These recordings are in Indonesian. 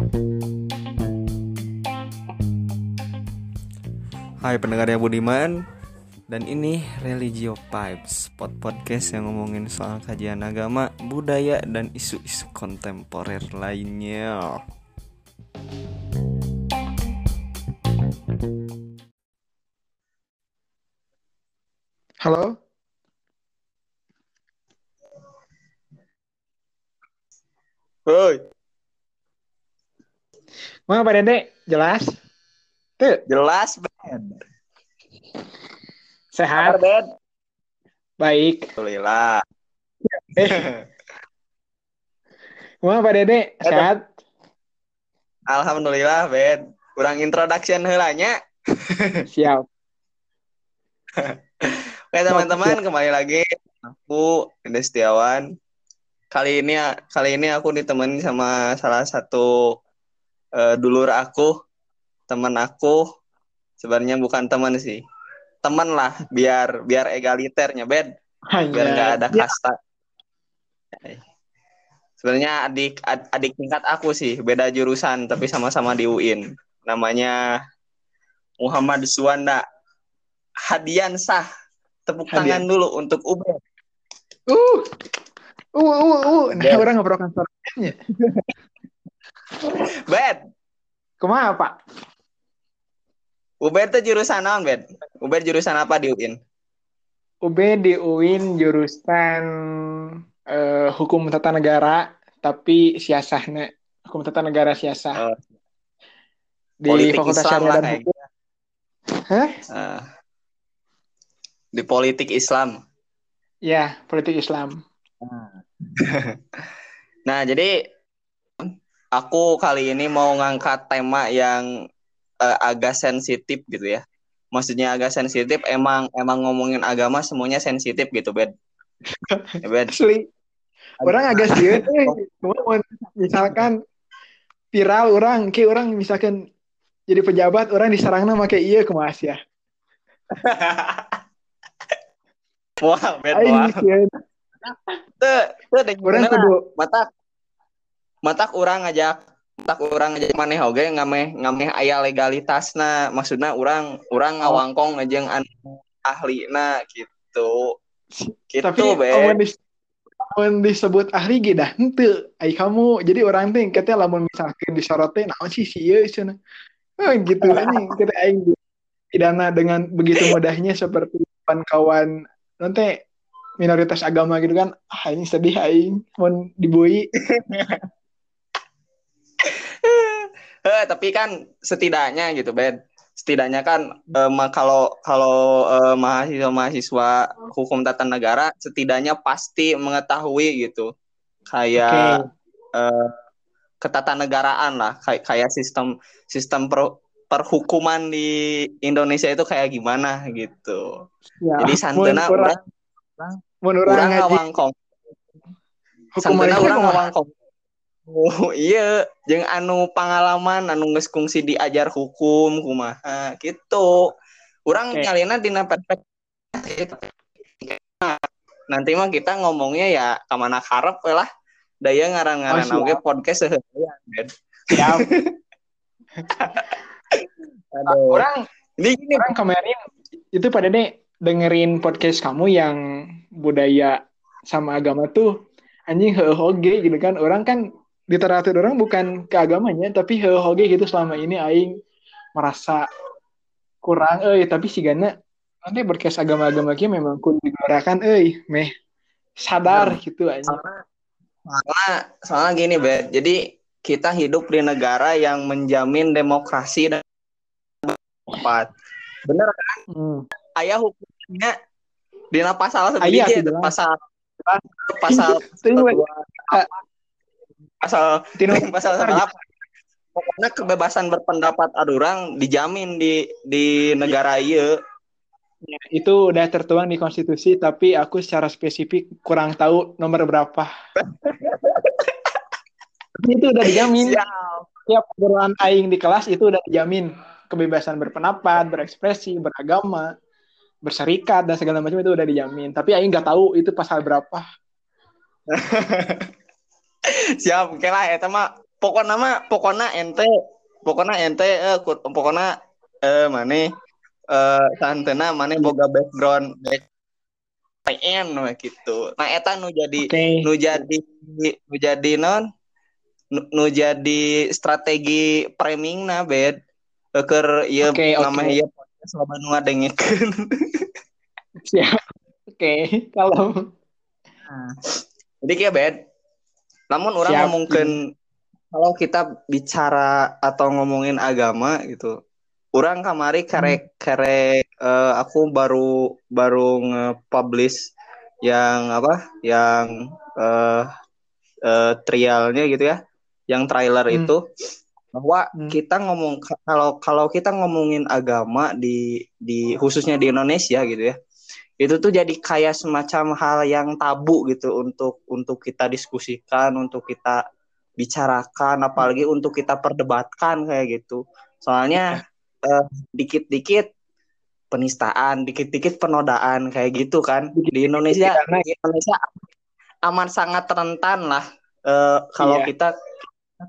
Hai pendengar yang budiman Dan ini Religio Pipes Spot podcast yang ngomongin soal kajian agama, budaya, dan isu-isu kontemporer lainnya Halo? Woi, Mana Pak Dede? Jelas? Tuh, jelas Ben. sehat? Kabar Ben? Baik. Alhamdulillah. Eh, mana Pak Dede? Sehat? Alhamdulillah Ben. Kurang introduction heulanya. Siap. Oke teman-teman kembali lagi aku Dede Setiawan. Kali ini kali ini aku ditemani sama salah satu eh, dulur aku, teman aku. Sebenarnya bukan teman sih. Teman lah, biar biar egaliternya Ben. biar nggak ada kasta. Sebenarnya adik ad- adik tingkat aku sih, beda jurusan tapi sama-sama di UIN. Namanya Muhammad Suwanda Hadian Sah. Tepuk Hadian. tangan dulu untuk Ubed. Uh, uh, uh, uh. Nah, orang ngobrolkan suaranya. Bed, Kumaha, Pak? Ubed tuh jurusan naon, Bed? Ubed jurusan apa di UIN? UB di UIN jurusan eh, hukum tata negara, tapi siasahnya hukum tata negara siasah. Oh, di politik Fakultas Islam Syariah lah dan Hukum. Hah? Eh, di politik Islam. Ya, politik Islam. Nah, jadi aku kali ini mau ngangkat tema yang eh, agak sensitif gitu ya. Maksudnya agak sensitif, emang emang ngomongin agama semuanya sensitif gitu, Bed. Ya, Bed. Asli. Orang agak euy. Cuma mun misalkan viral orang, ke orang misalkan jadi pejabat, orang diserangna make iya kumaha ya. Wah, Aing wah. Tuh, tuh Orang kudu matak matak orang ngajak matak orang ngajak maneh oge ngameh ngameh aya legalitasna maksudna orang orang Oh. ngawangkong ngajeng anu ahlina gitu gitu tapi amun disebut ahli ge dah henteu ai kamu. Jadi orang teh katanya lamun misalkan disorot teh naon sih si ieu cenah. Oh, gitu anjing kita aing pidana dengan begitu mudahnya seperti kawan-kawan nanti minoritas agama gitu kan ah ini sedih aing mun dibui Eh, tapi kan setidaknya gitu, Ben. Setidaknya kan eh, kalau kalau eh, mahasiswa-mahasiswa hukum tata negara setidaknya pasti mengetahui gitu. Kayak eh, ketatanegaraan lah, kayak kayak sistem sistem per- perhukuman di Indonesia itu kayak gimana gitu. Ya, Jadi santena urang urang ngaji ngawangkong. Santena kumaha? ngawangkong. Oh iya, jeung anu pengalaman anu geus kungsi diajar hukum kumaha gitu. Urang Oke. nyalina dina perspektif nanti mah kita ngomongnya ya ke mana karep lah. Daya ngaran-ngaran Oh, oge podcast seheueuyan. Ben. Siap. Aduh. orang Ini gini, orang kemarin itu pada deh dengerin podcast kamu yang budaya sama agama tuh anjing heuh oge gitu kan orang kan literatur orang bukan ke agamanya tapi heuh oge gitu selama ini aing merasa kurang euy tapi si Gana nanti podcast agama-agama kia memang kudu digunakan euy meh sadar gitu anjing soalnya soalnya gini, Ben. Jadi kita hidup di negara yang menjamin demokrasi dan tepat. Bener Hmm. ayah hukumnya di pasal jelas. pasal pasal Teuing we. pasal Tinu pasal apa pokoknya kebebasan berpendapat adurang dijamin di di negara ieu. Itu udah tertuang di konstitusi tapi aku secara spesifik kurang tahu nomor berapa. Itu udah dijamin. Tiap obrolan aing di kelas itu udah dijamin. Kebebasan berpendapat berekspresi beragama berserikat dan segala macam itu udah dijamin. Tapi aing nggak tahu itu pasal berapa siap oke lah eta mah pokoknya mah pokoknya ente pokoknya ente eh, pokoknya eh mana eh santena mana boga background back PN gitu nah eta nu jadi Oke. nu jadi nu jadi non nu, nu jadi strategi framing na bed ieu Oke, oke. nama ieu podcast loba nu ngadengikeun Siap. Oke, kalau jadi kayak bed namun orang Siap. ngomongin kalau kita bicara atau ngomongin agama gitu orang kamari karek karek eh, aku baru baru nge-publish yang apa yang eh eh, trialnya gitu ya yang trailer Hmm. itu bahwa Hmm. kita ngomong kalau kalau kita ngomongin agama di di khususnya di Indonesia gitu ya itu tuh jadi kayak semacam hal yang tabu gitu untuk untuk kita diskusikan untuk kita bicarakan apalagi untuk kita perdebatkan kayak gitu. Soalnya eh, dikit-dikit penistaan dikit-dikit penodaan kayak gitu kan. Di Indonesia di Indonesia aman sangat rentan lah. Eh, kalau Iya. kita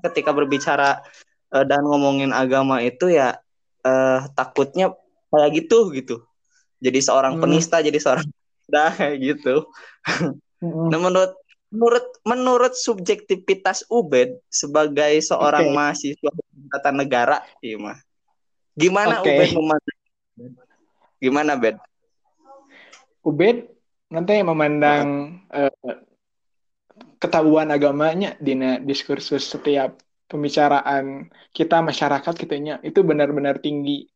ketika berbicara eh, dan ngomongin agama itu ya eh, takutnya kayak gitu gitu jadi seorang Hmm. penista jadi seorang dah kayak gitu Mm-mm. Nah, menurut menurut menurut subjektivitas Ubed sebagai seorang Oke. mahasiswa tata negara, iya mah. Gimana Oke. Ubed memandang? Gimana Bed? Ubed nanti memandang eh, ketahuan agamanya di diskursus setiap pembicaraan kita masyarakat kitanya itu benar-benar tinggi.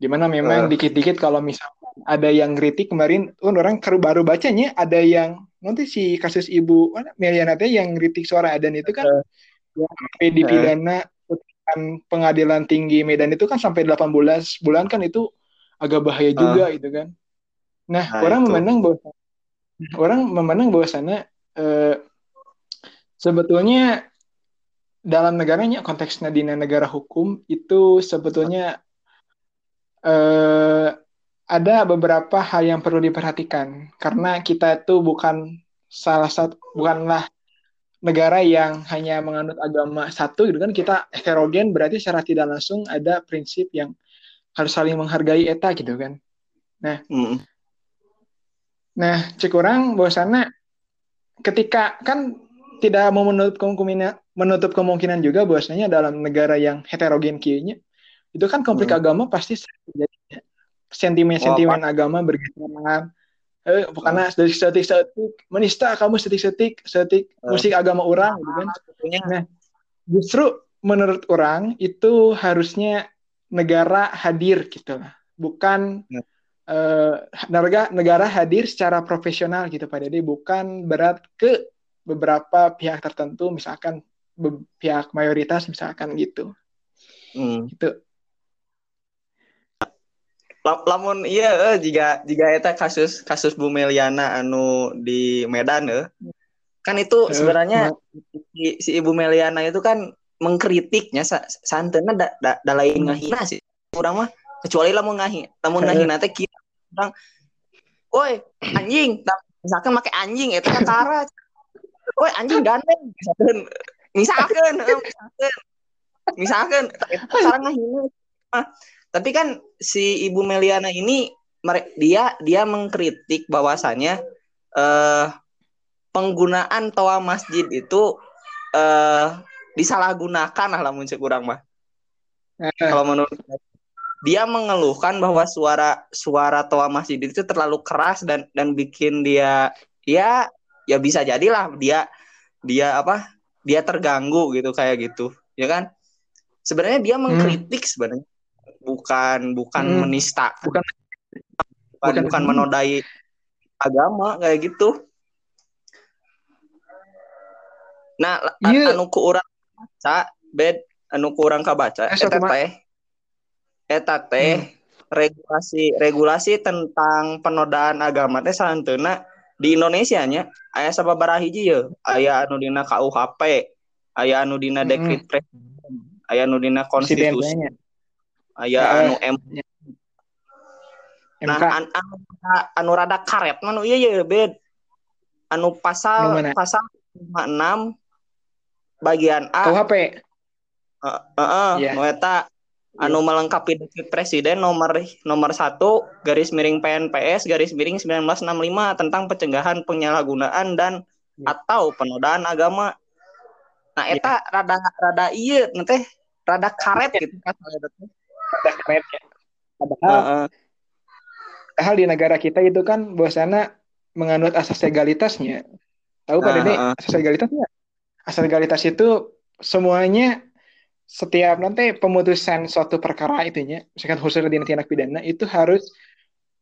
Di mana memang Eh. dikit-dikit kalau misalkan ada yang kritik kemarin, kan orang baru bacanya ada yang nanti si kasus ibu mana Meliana teh yang kritik suara adan itu kan yang sampai dipidana putusan pengadilan tinggi Medan itu kan sampai 18 bulan kan itu agak bahaya juga gitu kan. Nah, Nah, orang itu. memandang bahwa orang memandang bahwasannya eh, sebetulnya dalam negaranya konteksnya di negara hukum itu sebetulnya eh, ada beberapa hal yang perlu diperhatikan. Karena kita itu bukan salah satu bukanlah negara yang hanya menganut agama satu gitu kan. Kita heterogen berarti secara tidak langsung ada prinsip yang harus saling menghargai eta gitu kan. Mm. Nah, cek orang bahwasannya ketika kan tidak mau menutup kemungkinan menutup kemungkinan juga bahwasanya dalam negara yang heterogen kayaknya itu kan konflik Hmm. agama pasti terjadi sentimen-sentimen agama bergeseran eh pokoknya setik setik setik menista kamu setik setik Hmm. musik agama orang gitu kan. Tentunya. Justru menurut orang itu harusnya negara hadir gitu lah. Bukan Ya. eh, negara negara hadir secara profesional gitu Pak Dede. Bukan berat ke beberapa pihak tertentu misalkan be- pihak mayoritas misalkan gitu. Mm. gitu. La- lamun iya eh, jika jika eta kasus kasus Bu Meliana anu di Medan eh. kan itu Eh, sebenarnya si, si Ibu Meliana itu kan mengkritiknya sa, santena da, da, da lain ngahina sih orang mah kecuali lamun ngahi lamun Eh. ngahina teh kita orang woi anjing misalkan make anjing eta kan tara woi anjing gandeng misalkan misalkan misalkan misalkan sekarang ngahina tapi kan si Ibu Meliana ini dia dia mengkritik bahwasannya eh penggunaan toa masjid itu eh disalahgunakan lah lamun cek urang mah. Eh, Kalau menurut dia mengeluhkan bahwa suara suara toa masjid itu terlalu keras dan dan bikin dia ya ya bisa jadilah dia dia apa? Dia terganggu gitu kayak gitu. Ya kan? Sebenarnya dia mengkritik sebenarnya bukan bukan Hmm. menista. Bukan- bukan, bukan- bukan menodai agama kayak gitu. Nah, Iya. anu ku urang baca, bed anu ku urang kabaca Eh, eta teh eta teh Hmm. regulasi regulasi tentang penodaan agama teh salanteuna di Indonesia nya aya sababaraha hiji ye aya anu dina KUHP aya anu dina Hmm. dekret presiden aya anu dina konstitusi aya Eh, anu M Nah, an, anu, anu rada karet anu iya ya bed. Anu Nu pasal mana? pasal 56 bagian A KUHP. Heeh, heeh, Iya. nu eta anu melengkapi dekret presiden nomor nomor 1 garis miring PNPS garis miring 1965 tentang pencegahan penyalahgunaan dan Iya. atau penodaan agama. Nah, eta rada rada ieu teh rada karet gitu kan Ada keretnya. Padahal, Heeh. padahal di negara kita itu kan bahwasana menganut asas legalitasnya. Tahu Pak Dede ah. asas legalitasnya? Asas legalitas itu semuanya setiap nanti pemutusan suatu perkara itunya, misalkan khususnya di tindak pidana itu harus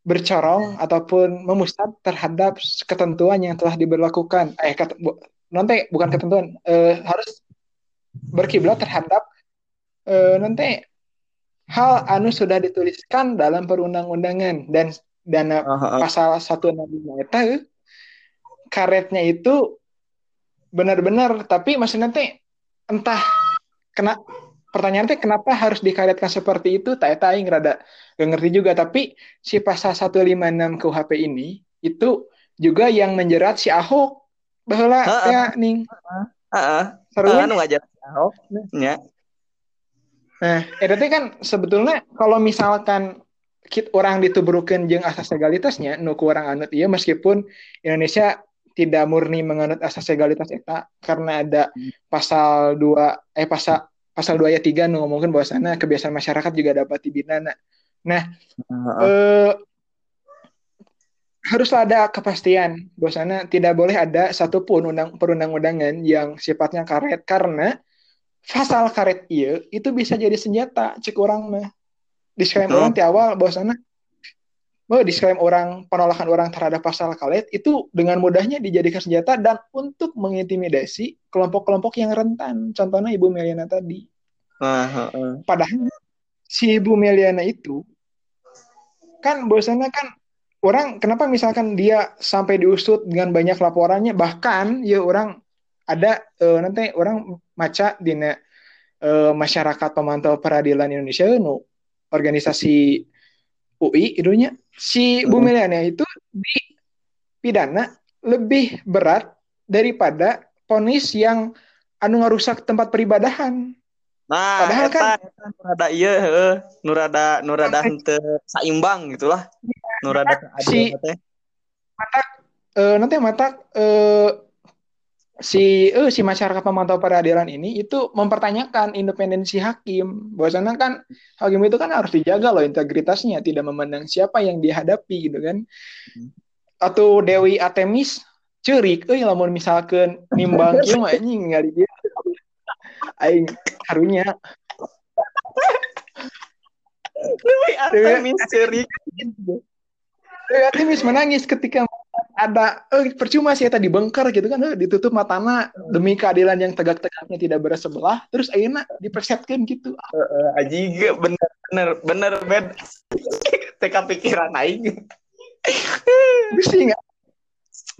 bercorong ataupun memusat terhadap ketentuan yang telah diberlakukan. Eh, ket- bu- nanti bukan ketentuan, eh, harus berkiblat terhadap eh, nanti hal anu sudah dituliskan dalam perundang-undangan dan dana Heeh. pasal 165 eta karetnya itu benar-benar tapi maksudnya teh entah kena pertanyaan teh kenapa harus dikaretkan seperti itu tak eta aing rada gak ngerti juga tapi si pasal 156 KUHP ini itu juga yang menjerat si Ahok bahwa ya ning Heeh. serunya Heeh, nu ngajar Ahok nya. Nah, eta teh kan sebetulnya kalau misalkan kit orang dituburukeun jeung asas legalitasnya nu ku urang anut ieu meskipun Indonesia tidak murni menganut asas legalitas eta karena ada pasal 2 eh pasal pasal 2 ayat 3 nu ngomongkeun bahwasana kebiasaan masyarakat juga dapat dibinana. Nah, Heeh. eh, haruslah ada kepastian bahwasana tidak boleh ada satupun undang perundang-undangan yang sifatnya karet karena pasal karet iya itu bisa jadi senjata cek orang mah. Disclaimer orang di awal bahwasana bahwa disclaimer orang penolakan orang terhadap pasal karet itu dengan mudahnya dijadikan senjata dan untuk mengintimidasi kelompok-kelompok yang rentan. Contohnya Ibu Meliana tadi. Heeh. Padahal si Ibu Meliana itu kan bahwasannya kan orang kenapa misalkan dia sampai diusut dengan banyak laporannya bahkan ya orang ada eh, nanti orang maca di eh, masyarakat pemantau peradilan Indonesia nu organisasi UI idunya si Hmm. Meliana itu dipidana lebih berat daripada ponis yang anu ngarusak tempat peribadahan. Nah, Padahal eta, kan- eta nu rada ieu heeh, nu rada nu rada henteu saimbang gitulah. Nu rada Si- teh. eh nanti mata eh si eh si masyarakat pemantau peradilan ini itu mempertanyakan independensi hakim. Bahwasanya kan hakim itu kan harus dijaga loh integritasnya, tidak memandang siapa yang dihadapi gitu kan. Hmm. Atau Dewi Atemis cerik euy lamun misalkan nimbang kieu mah anjing ngali dia. Aing karunya Dewi Artemis cerik. Dewi Atemis menangis ketika ada eh percuma sih tadi bengkar gitu kan eh, ditutup matana demi keadilan yang tegak-tegaknya tidak bersebelah terus akhirnya dipersetkan gitu Heeh, anjing bener bener bener bed. Teka pikiran aing. sih nggak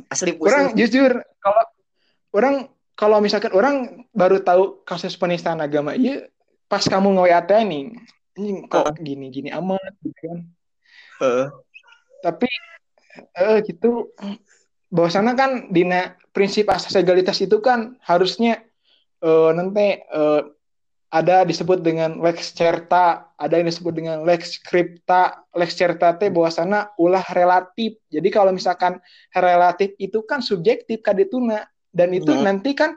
Asli orang pusing. jujur kalau orang kalau misalkan orang baru tahu kasus penistaan agama iya pas kamu nge WA nih anjing kok gini-gini amat gitu kan Heeh. tapi eh gitu bahwasanya kan dina prinsip asas legalitas itu kan harusnya eh, nanti eh, ada disebut dengan lex certa, ada yang disebut dengan lex scripta. Lex certa teh bahwasana ulah relatif. Jadi kalau misalkan relatif itu kan subjektif kadituna dan itu Hmm. nanti kan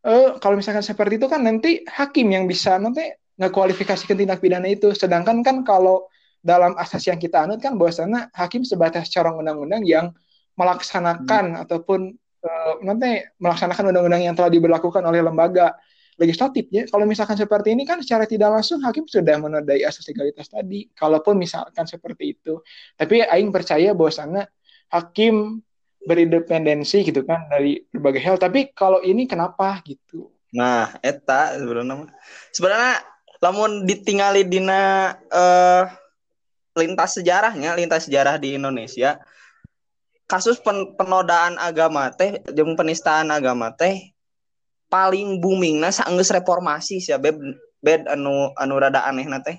eh, kalau misalkan seperti itu kan nanti hakim yang bisa nanti ngekualifikasikan tindak pidana itu. Sedangkan kan kalau dalam asas yang kita anut kan bahwasanya hakim sebatas corong undang-undang yang melaksanakan ataupun eh, nanti melaksanakan undang-undang yang telah diberlakukan oleh lembaga legislatif ya. Kalau misalkan seperti ini kan secara tidak langsung hakim sudah menodai asas legalitas tadi. Kalaupun misalkan seperti itu. Tapi aing percaya bahwasanya hakim berindependensi gitu kan dari berbagai hal. Tapi kalau ini kenapa gitu? Nah, eta sebenarnya sebenarnya lamun ditingali dina eh lintas sejarahnya, lintas sejarah di Indonesia, kasus pen- penodaan agama teh jeung penistaan agama teh paling booming nah saenggeus reformasi sia beb bed anu anu rada aneh teh.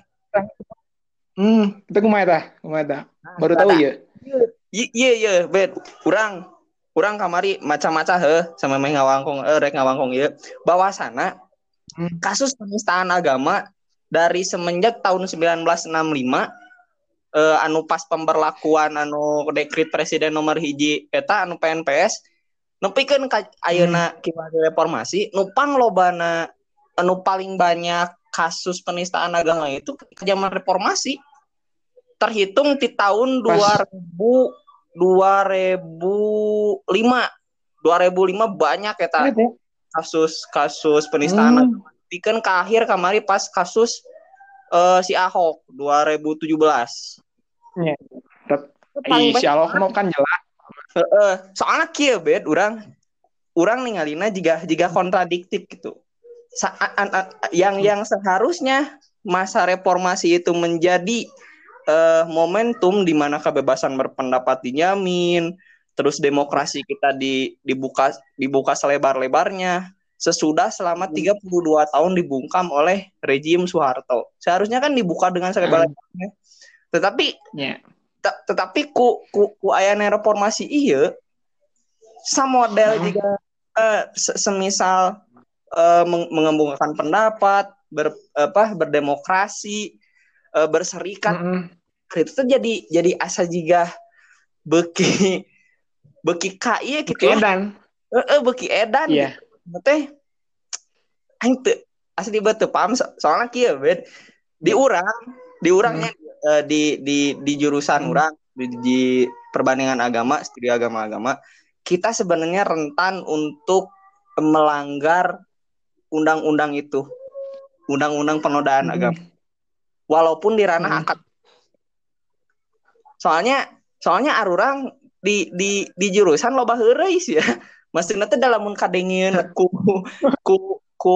Hmm, itu kumaha tah? Kumaha tah? Baru tahu ya. Iya iya iya bed urang kurang kamari macam-macam he sama main ngawangkong eh rek ngawangkong ya bahwasana Hmm. kasus penistaan agama dari semenjak tahun 1965 eh, anu pas pemberlakuan anu dekret presiden nomor hiji eta anu PNPS nepikeun ka ayeuna kiwari reformasi nupang lobana anu paling banyak kasus penistaan agama itu ke zaman reformasi. Terhitung di tahun Pas. 2000 2005 2005 banyak eta kasus kasus penistaan Hmm. agama. Pikeun ke akhir kamari pas kasus eh, si Ahok 2017 Ih, si Allah mau kan jelas. Heeh, soalnya kieu bed urang urang ningalina jika jika kontradiktif gitu. Sa- a- a- a- yang yang seharusnya masa reformasi itu menjadi eh, momentum di mana kebebasan berpendapat dijamin, terus demokrasi kita di, dibuka dibuka selebar-lebarnya sesudah selama 32 tahun dibungkam oleh rejim Soeharto. Seharusnya kan dibuka dengan selebar-lebarnya. Tetapi Ya. Te- tetapi ku ku, ku ayana reformasi iya sama model Hmm. juga eh, se- semisal eh, meng- mengembangkan pendapat ber apa berdemokrasi eh, berserikat Mm-mm. itu tuh jadi jadi asa juga beki beki KI gitu ya Edan. Eh, eh, beki edan Iya. gitu. Teh aing teu asli teu paham so- soalnya kieu bet. Di urang di urangnya eh, di di di jurusan Hmm. urang di, di perbandingan agama studi agama-agama kita sebenarnya rentan untuk melanggar undang-undang itu. Undang-undang penodaan Mm-mm. agama. Walaupun di ranah Hmm. akad. Soalnya soalnya arurang di di di jurusan loba heureuy sih ya maksudnya teh dalam kadengin ku ku ku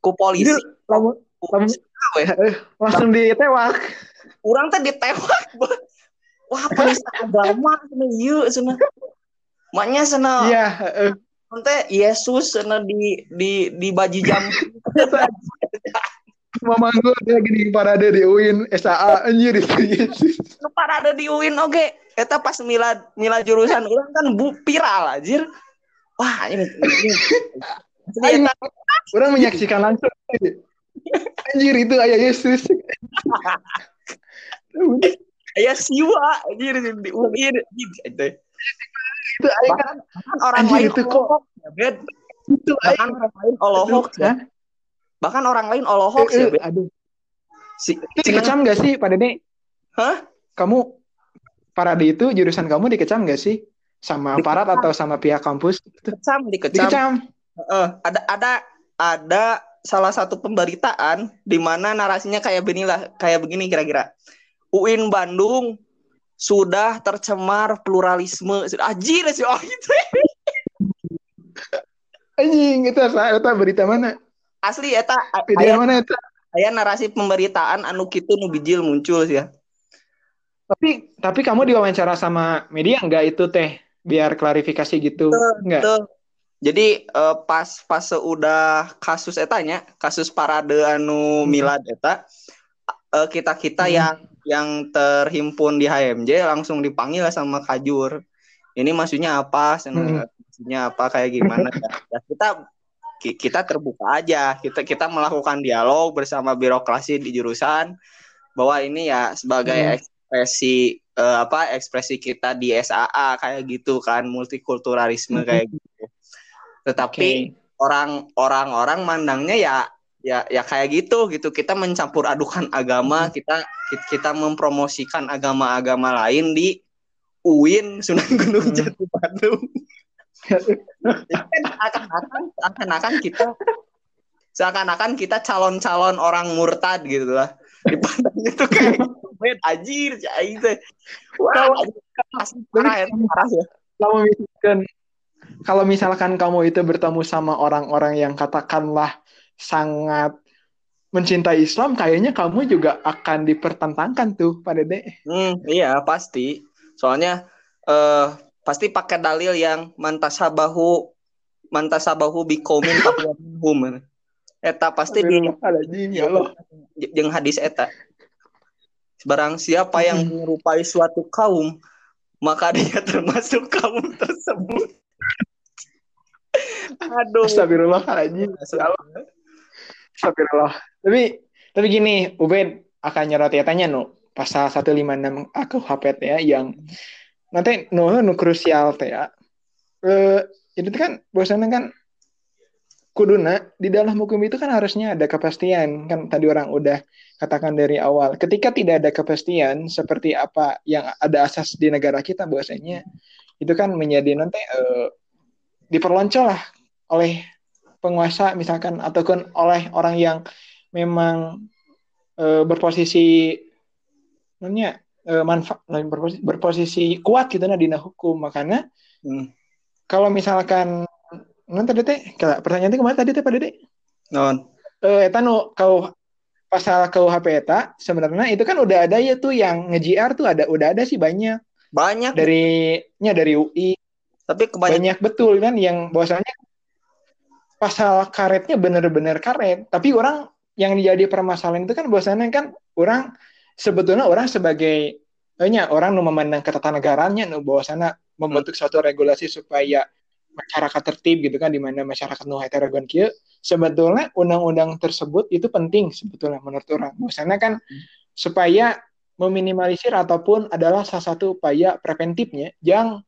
ku polisi. Lamun- lamun- we, langsung ditewak. urang teh ditewak wah penista agama cenah ieu cenah maknya cenah Iya, heeh. teh Yesus cenah di di di baji jam. Mamanggo dia gini parade di UIN SAA anjir itu Yesus. parade di UIN oge eta pas mila mila jurusan urang kan bu viral anjir wah ini, ini. Aing- Eta- Orang menyaksikan langsung. Anjir itu ayah Yesus. Aya siwa anjir di UIN itu aing Bahkan, bahkan orang lain itu kok- ya, itu Bahkan orang lain olohok ya. Bahkan orang lain olohok ya, Eh, Bet. aduh. Si, Itu dikecam gak sih Pak Dede? Hah? Kamu parade itu jurusan kamu dikecam gak sih? Sama aparat atau sama pihak kampus? Dikecam, dikecam. Dikecam. Heeh, ada ada ada salah satu pemberitaan di mana narasinya kayak beginilah, kayak begini kira-kira. UIN Bandung sudah tercemar pluralisme. Anjir sih oh itu. Anjing, itu? Itu berita mana? Asli eta aya, mana itu? aya narasi pemberitaan anu kitu nu bijil muncul sih ya. Tapi tapi kamu diwawancara sama media enggak itu teh? Biar klarifikasi gitu. Enggak. Tuh. Jadi eh, pas pas seudah kasus etanya, kasus parade anu milad eta eh, kita-kita Hmm. yang yang terhimpun di HMJ langsung dipanggil sama Kajur. Ini maksudnya apa? Hmm. Maksudnya apa kayak gimana ya? Kita ki- kita terbuka aja. Kita kita melakukan dialog bersama birokrasi di jurusan bahwa ini ya sebagai Hmm. ekspresi eh, apa ekspresi kita di SAA kayak gitu kan multikulturalisme kayak gitu. Tetapi orang orang-orang mandangnya ya ya ya kayak gitu gitu. Kita mencampur adukan agama kita ki- kita mempromosikan agama-agama lain di UIN Sunan Gunung Hmm. Jati Bandung. Kan akan-akan akan-akan kita seakan-akan kita calon-calon orang murtad gitu lah dipandangnya tuh kayak gitu, bet anjir cai teh wah asli parah ya parah ya kalau misalkan kalau misalkan kamu itu bertemu sama orang-orang yang katakanlah sangat mencintai Islam, kayaknya kamu juga akan dipertentangkan tuh, Pak Dede. Hmm, iya pasti. Soalnya eh pasti pakai dalil yang mantasabahu mantasabahu bikomin minhum. Eta pasti di ya jeung hadis eta. Barang siapa yang Hmm. menyerupai suatu kaum, maka dia termasuk kaum tersebut. Aduh. Astagfirullahaladzim. Ya. Astagfirullah. Tapi tapi gini, Ubed akan nyerot ya tanya nu pasal 156 aku HP ya yang nanti nu nu krusial teh ya. Eh itu kan bosannya kan kuduna di dalam hukum itu kan harusnya ada kepastian. Kan tadi orang udah katakan dari awal. Ketika tidak ada kepastian seperti apa yang ada asas di negara kita bahwasanya itu kan menjadi nanti eh, diperloncol lah oleh penguasa misalkan ataupun oleh orang yang memang eh, berposisi namanya eh, manfaat berposisi, berposisi kuat gitu nah di hukum. Makanya Hmm. kalau misalkan nanti tadi teh kalau pertanyaan itu ke mana tadi teh Pak Dede? Non. Eh eta nu kau pasal KUHP eta sebenarnya itu kan udah ada ya tuh yang nge-JR tuh ada udah ada sih banyak Banyak. dari nya dari UI Tapi kebanyakan banyak betul kan yang bahwasanya pasal karetnya bener-bener karet tapi orang yang jadi permasalahan itu kan bahwasanya kan orang sebetulnya orang sebagai eh, nya orang nu memandang ketatanegaranya nu bahwasanya membentuk suatu regulasi supaya masyarakat tertib gitu kan di mana masyarakat nu heterogen kieu sebetulnya undang-undang tersebut itu penting sebetulnya menurut orang. Bahwasanya kan supaya meminimalisir ataupun adalah salah satu upaya preventifnya yang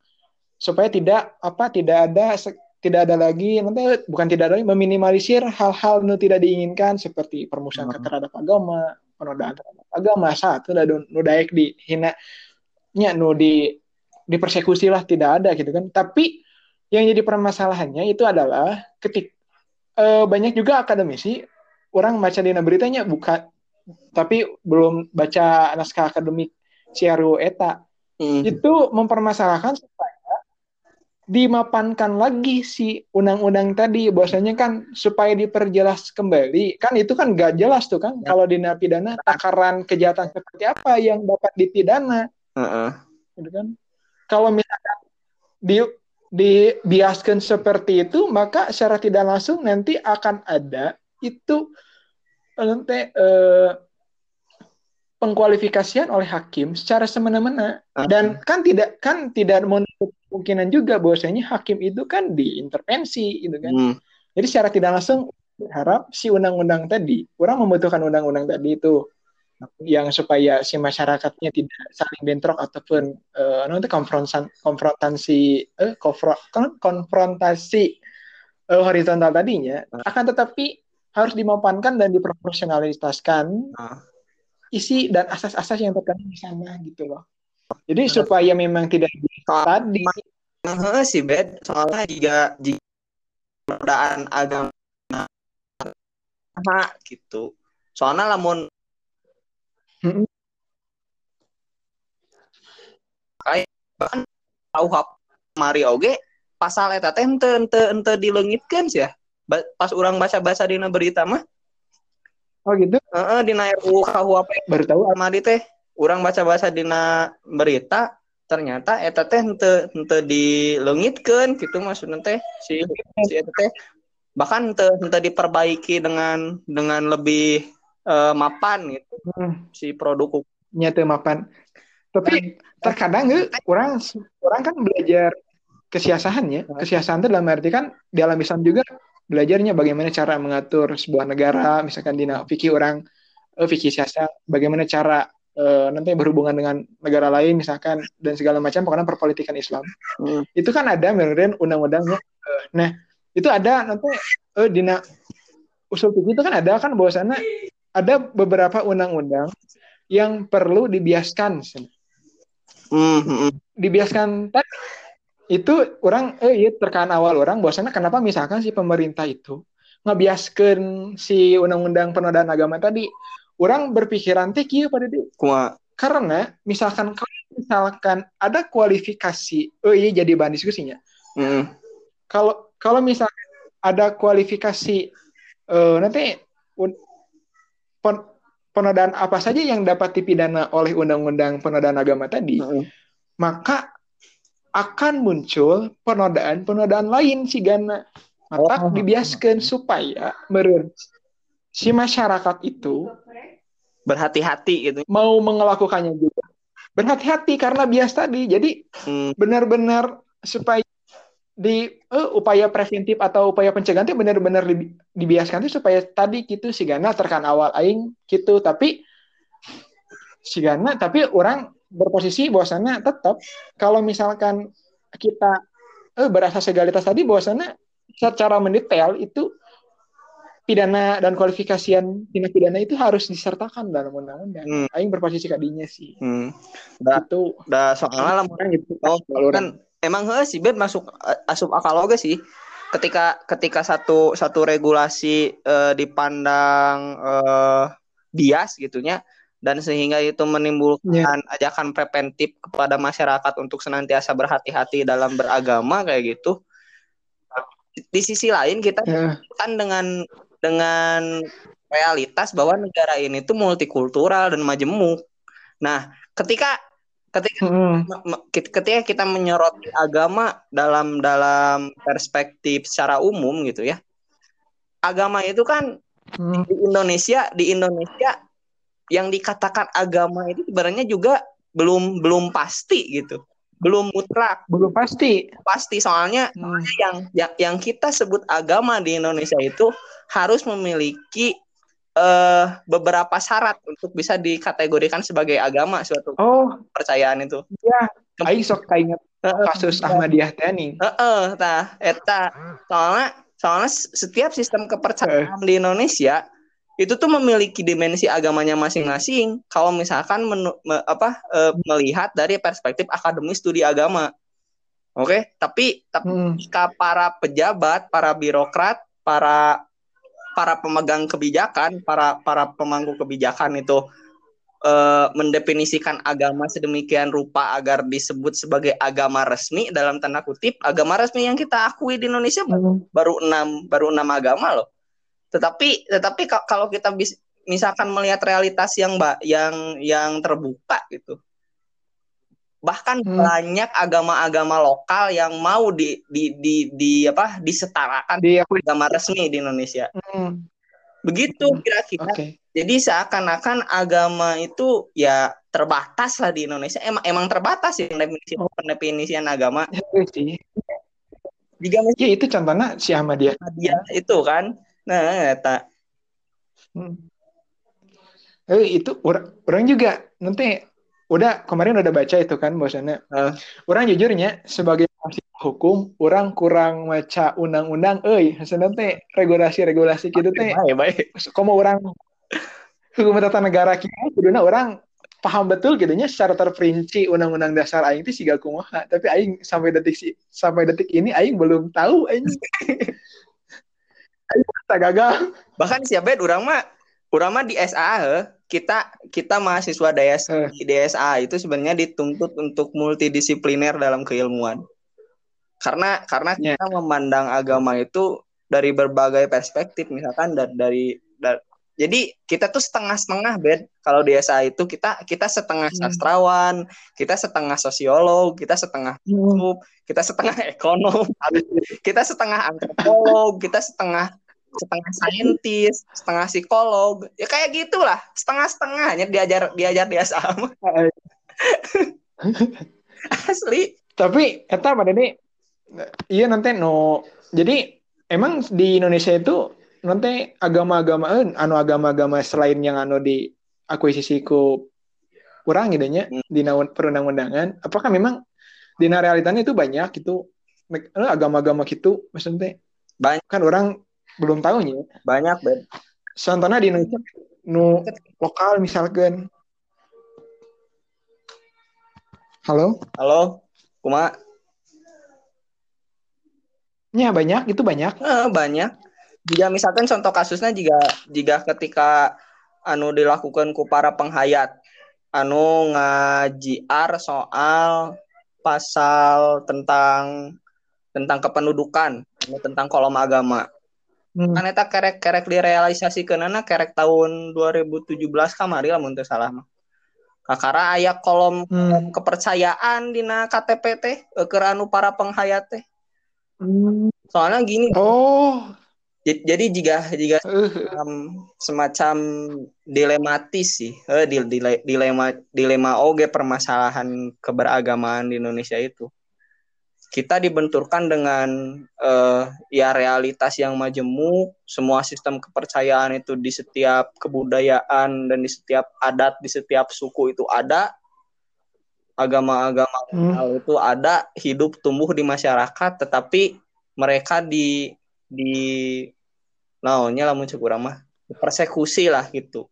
supaya tidak apa tidak ada tidak ada lagi nanti bukan tidak ada lagi meminimalisir hal-hal nu tidak diinginkan seperti permusuhan Hmm. terhadap agama penodaan terhadap agama satu nu nu daek dihina nya nu di dipersekusi lah tidak ada gitu kan. Tapi yang jadi permasalahannya itu adalah ketik eh, banyak juga akademisi orang baca di beritanya buka tapi belum baca naskah akademik CRU eta Hmm. itu mempermasalahkan supaya dimapankan lagi si undang-undang tadi bahwasanya kan supaya diperjelas kembali kan itu kan gak jelas tuh kan Ya. kalau di pidana takaran kejahatan seperti apa yang dapat dipidana Heeh. gitu kan kalau misalkan di dibiaskan seperti itu maka secara tidak langsung nanti akan ada itu nanti eh, pengkualifikasian oleh hakim secara semena-mena. Dan kan tidak kan tidak menutup kemungkinan juga bahwasanya hakim itu kan diintervensi gitu kan. Hmm. jadi secara tidak langsung berharap si undang-undang tadi orang membutuhkan undang-undang tadi itu yang supaya si masyarakatnya tidak saling bentrok ataupun eh, nanti konfrontan konfrontasi eh, kon- konfrontasi eh, horizontal tadinya akan tetapi harus dimapankan dan diproporsionalitaskan Ah. isi dan asas-asas yang terkandung di sana gitu loh. Jadi supaya memang tidak Soal- tadi Heeh sih bed. Soalnya jika jika perbedaan agama nah, gitu. Soalnya lamun Mm-mm. kayak bahkan tahu hap mari oge pasal eta teh ente ente ente dileungitkeun sih ya. Ba- pas orang baca-baca dina berita mah. Oh gitu? Heeh dina RUU KUHP baru tahu. Mari teh orang baca-baca dina berita ternyata eta teh henteu henteu dileungitkeun gitu maksudna teh si si eta teh. Bahkan henteu henteu diperbaiki dengan dengan lebih eh, mapan gitu Hmm. si produk hukum. nyata mapan tapi terkadang eh, orang orang kan belajar kesiasahannya kesiasaan itu dalam arti kan dalam Islam juga belajarnya bagaimana cara mengatur sebuah negara misalkan di fikih orang eh, fikih siasat bagaimana cara eh, nanti berhubungan dengan negara lain misalkan dan segala macam pokoknya perpolitikan Islam Hmm. itu kan ada menurut undang-undangnya nah itu ada nanti eh, dina usul fikih itu kan ada kan bahwasannya ada beberapa undang-undang yang perlu dibiaskan Hmm, hmm, hmm. dibiaskan tadi itu orang eh iya terkaan awal orang bahwasanya kenapa misalkan si pemerintah itu ngebiaskan si undang-undang penodaan agama tadi orang berpikiran teh kieu pada dia Kumaha? karena misalkan kalau misalkan ada kualifikasi oh iya jadi bahan diskusinya Hmm. kalau kalau misalkan ada kualifikasi eh, nanti pen- penodaan apa saja yang dapat dipidana oleh undang-undang penodaan agama tadi Hmm. maka akan muncul penodaan-penodaan lain si Gana. Maka Oh. dibiaskan supaya meren si masyarakat itu Berhati-hati gitu. mau melakukannya juga. Berhati-hati karena bias tadi. Jadi Hmm. benar-benar supaya di eh, upaya preventif atau upaya pencegahan itu benar-benar di, dibiaskan tuh supaya tadi gitu si Gana terkan awal aing gitu tapi si Gana tapi orang berposisi bahwasannya tetap kalau misalkan kita eh, berasas legalitas tadi bahwasannya secara mendetail itu pidana dan kualifikasian tindak pidana itu harus disertakan dalam undang-undang. Hmm. Aing berposisi kadinya sih. Hmm. Da, Itu da soalnya lah orang gitu. Oh, kan emang heh, si bed masuk eh, asup akal oge sih. Ketika ketika satu satu regulasi eh, dipandang eh, bias gitunya dan sehingga itu menimbulkan ajakan preventif kepada masyarakat untuk senantiasa berhati-hati dalam beragama kayak gitu. Di sisi lain kita Ya. kan dengan dengan realitas bahwa negara ini tuh multikultural dan majemuk. Nah, ketika ketika kit- ketika kita menyoroti agama dalam dalam perspektif secara umum gitu ya agama itu kan Mm. di Indonesia di Indonesia yang dikatakan agama itu sebenarnya juga belum belum pasti gitu belum mutlak belum pasti. pasti soalnya Mm. yang yang yang kita sebut agama di Indonesia itu harus memiliki eh, beberapa syarat untuk bisa dikategorikan sebagai agama suatu Oh, kepercayaan itu aing sok kainget kasus Ahmadiyah teh nih. Heeh, tah, eta soalnya soalnya setiap sistem kepercayaan di Indonesia itu tuh memiliki dimensi agamanya masing-masing. Kalau misalkan menu- me- apa eh, melihat dari perspektif akademis studi agama, oke? Tapi tapi Mm. jika para pejabat, para birokrat, para para pemegang kebijakan, para para pemangku kebijakan itu eh, mendefinisikan agama sedemikian rupa agar disebut sebagai agama resmi dalam tanda kutip agama resmi yang kita akui di Indonesia Mm. baru enam baru enam agama loh. Tetapi tetapi ka- kalau kita bis, misalkan melihat realitas yang yang yang terbuka gitu. Bahkan Hmm. banyak agama-agama lokal yang mau di di di, di apa disetarakan Di agama resmi di Indonesia. Mm. Begitu Hmm. kira-kira. Oke. Jadi seakan-akan agama itu ya terbatas lah di Indonesia. Emang emang terbatas ya definisi Oh. pendefinisian agama. Ya, sih. Jika Ya itu contohnya si Ahmadiyah. dia itu kan. Nah, eta. Hmm. Eh, itu orang, orang juga nanti udah kemarin udah baca itu kan bahwasannya Eh. orang jujurnya sebagai hukum orang kurang baca undang-undang euy hasilnya teh regulasi-regulasi gitu teh. Baik, baik. komo orang hukum tata negara kita kuduna orang paham betul gitu nya secara terperinci undang-undang dasar aing itu siga kumaha. Tapi aing sampai detik si sampai detik ini aing belum tahu aing. Aing tak gagal. Bahkan siapa orang mah orang mah di SA kita kita mahasiswa DSA, Eh. di DSA itu sebenarnya dituntut untuk multidisipliner dalam keilmuan. Karena karena Ya. kita memandang agama itu dari berbagai perspektif misalkan dari dari, da- jadi kita tuh setengah-setengah bed kalau di SA itu kita kita setengah Hmm. sastrawan, kita setengah sosiolog, kita setengah hukum, kita setengah ekonom, kita setengah antropolog, kita setengah setengah saintis, setengah psikolog, ya kayak gitulah, setengah-setengahnya diajar diajar dia sama asli. Tapi eta pada nih iya nanti no jadi emang di Indonesia itu nanti agama-agama eh, anu agama-agama selain yang anu di akuisisi ku kurang gitu nya Hmm. di perundang-undangan apakah memang di realitanya itu banyak itu eh, agama-agama gitu maksudnya Banyak. kan orang belum tahu nya Banyak, Ben. contohnya di Indonesia nu lokal misalkan halo Halo, Kuma. ya banyak itu banyak Eh, banyak. Jika misalkan contoh kasusnya jika jika ketika anu dilakukan ku para penghayat anu ngajiar soal pasal tentang tentang kependudukan, anu tentang kolom agama. Hmm. Kan eta kerek-kerek direalisasikeun kerek tahun 2017 kamari lamun teu salah mah. Kakara aya kolom Hmm. kepercayaan dina KTP teh eh, keur anu para penghayat teh. Hmm. Soalnya gini, Oh, jadi jika jika eh, semacam, dilematis sih, eh, dil- dile- dilema dilema oge permasalahan keberagamaan di Indonesia itu. Kita dibenturkan dengan uh, ya realitas yang majemuk, semua sistem kepercayaan itu di setiap kebudayaan dan di setiap adat, di setiap suku itu ada. Agama-agama hmm. itu ada, hidup tumbuh di masyarakat, tetapi mereka di di naonnya lah muncul mah persekusi lah gitu.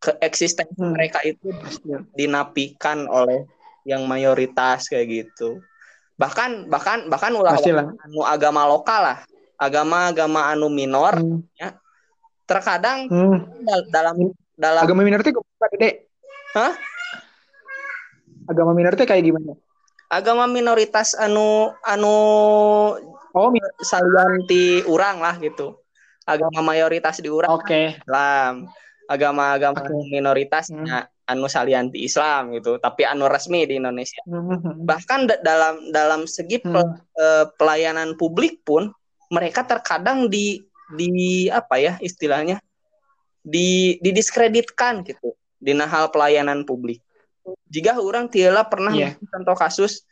Keeksistensi hmm. mereka itu dinapikan oleh yang mayoritas kayak gitu bahkan bahkan bahkan ulah anu agama lokal lah agama-agama anu minor hmm. ya terkadang hmm. dalam dalam agama minor itu gede Hah? agama minor itu kayak gimana agama minoritas anu anu oh salianti urang lah gitu agama mayoritas di urang oke okay. Islam agama-agama okay. minoritasnya hmm anu salianti Islam gitu, tapi anu resmi di Indonesia. Hmm. Bahkan dalam dalam segi hmm. pelayanan publik pun mereka terkadang di di apa ya istilahnya di didiskreditkan gitu di hal pelayanan publik. Jika orang tiala pernah yeah. contoh kasus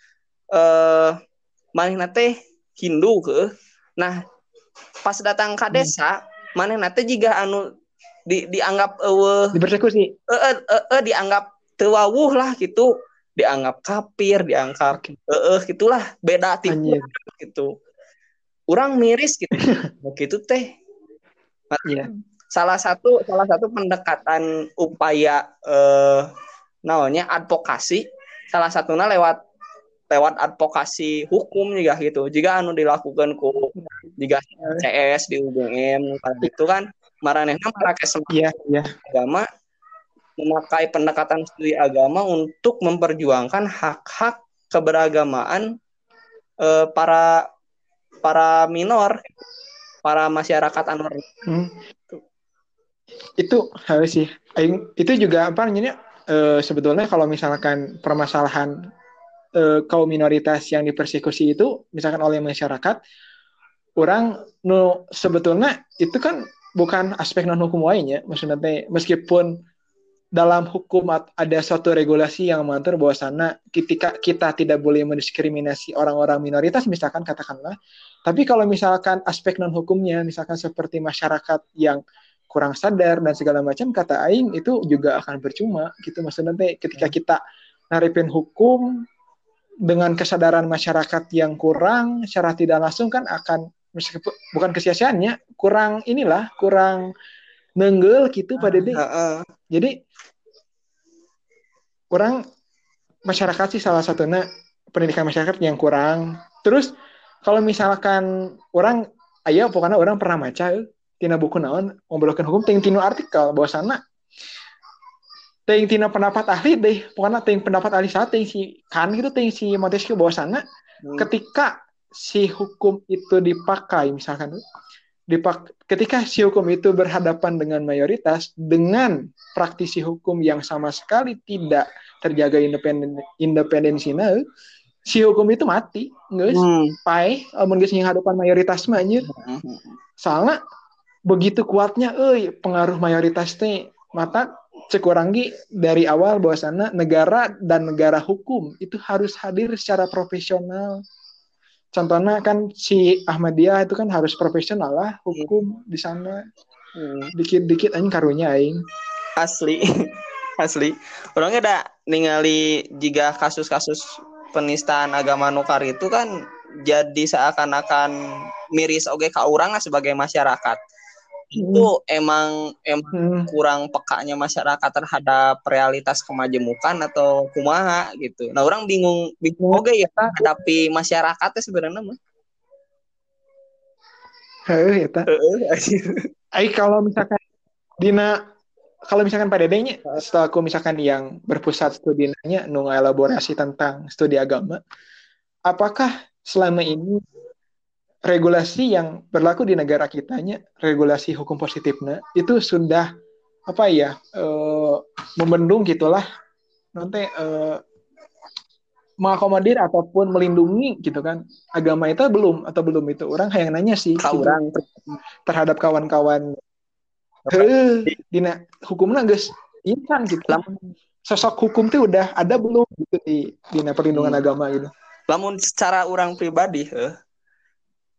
eh uh, teh Hindu ke, nah pas datang ke desa, hmm. mana nate jika anu di dianggap uh, dipersekusi. Uh, uh, uh, uh, dianggap tewawuh lah gitu. Dianggap kafir dianggap okay. uh, uh, gitulah. Beda tipe gitu. Orang miris gitu. Begitu teh. Yeah. salah satu salah satu pendekatan upaya uh, namanya advokasi. Salah satunya lewat lewat advokasi hukum juga gitu. Jika anu dilakukan ku jika CS di UGM itu kan maranehna memakai semangat yeah, yeah. agama memakai pendekatan studi agama untuk memperjuangkan hak-hak keberagamaan eh, para para minor para masyarakat anor hmm. itu harus sih itu juga apa namanya e, sebetulnya kalau misalkan permasalahan e, kaum minoritas yang dipersekusi itu misalkan oleh masyarakat orang no sebetulnya itu kan bukan aspek non hukum lainnya maksudnya meskipun dalam hukum ada suatu regulasi yang mengatur bahwa sana ketika kita tidak boleh mendiskriminasi orang-orang minoritas misalkan katakanlah tapi kalau misalkan aspek non hukumnya misalkan seperti masyarakat yang kurang sadar dan segala macam kata aing itu juga akan percuma gitu maksudnya ketika hmm. kita naripin hukum dengan kesadaran masyarakat yang kurang secara tidak langsung kan akan meskipun bukan kesia-siaannya kurang inilah kurang nenggel gitu pada deh. Uh, uh. Jadi kurang masyarakat sih salah satunya pendidikan masyarakat yang kurang. Terus kalau misalkan orang ayo pokoknya orang pernah baca tina buku naon ngobrolkan hukum ting tinu artikel bahwa sana ting tina pendapat ahli deh pokoknya ting pendapat ahli saat ting si kan gitu ting si Montesquieu bahwa sana hmm. ketika si hukum itu dipakai misalkan dipak ketika si hukum itu berhadapan dengan mayoritas dengan praktisi hukum yang sama sekali tidak terjaga independen independensinya si hukum itu mati nggak hmm. pai menggeus hadapan mayoritas mah hmm. soalnya begitu kuatnya eh pengaruh mayoritas teh mata cekurangi dari awal bahwasanya negara dan negara hukum itu harus hadir secara profesional contohnya kan si Ahmadiyah itu kan harus profesional lah hukum di sana. Hmm. dikit-dikit aing karunya aing. Asli asli. Orangnya ada ningali jika kasus-kasus penistaan agama nukar itu kan jadi seakan-akan miris oke ka orang sebagai masyarakat itu hmm. emang emang hmm. kurang pekanya masyarakat terhadap realitas kemajemukan atau kumaha gitu. Nah orang bingung bingung oke ya hadapi masyarakatnya sebenarnya mah. Heeh, ya Ai kalau misalkan Dina kalau misalkan pada dedenya setelah aku misalkan yang berpusat studi nanya nu elaborasi tentang studi agama, apakah selama ini regulasi yang berlaku di negara kitanya, regulasi hukum positifnya itu sudah apa ya e, membendung gitulah. Nanti e, mengakomodir ataupun melindungi gitu kan. Agama itu belum atau belum itu. Orang yang nanya sih gitu, orang terhadap kawan-kawan. Dina hukumnya guys kan gitu. Sosok hukum tuh udah ada belum gitu di dina perlindungan hmm. agama gitu. Lamun secara orang pribadi heh,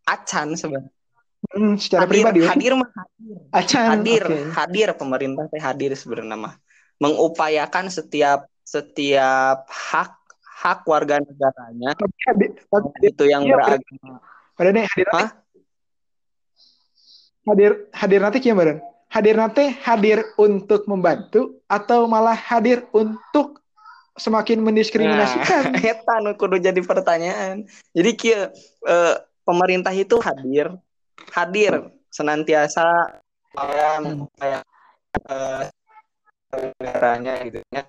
acan sebenarnya Hmm, secara hadir pribadi we. hadir mah hadir Acan. hadir oke. hadir pemerintah teh hadir sebenarnya mah mengupayakan setiap setiap hak hak warga negaranya hadir, tapi itu yang Iya, beragama pada nih hadir Hah? hadir hadir nanti kieu meureun? Hadir nanti hadir untuk membantu atau malah hadir untuk semakin mendiskriminasikan? Nah, eta kudu jadi pertanyaan. Jadi kieu eh, pemerintah itu hadir, hadir senantiasa supaya supaya eh, negaranya gitu ya.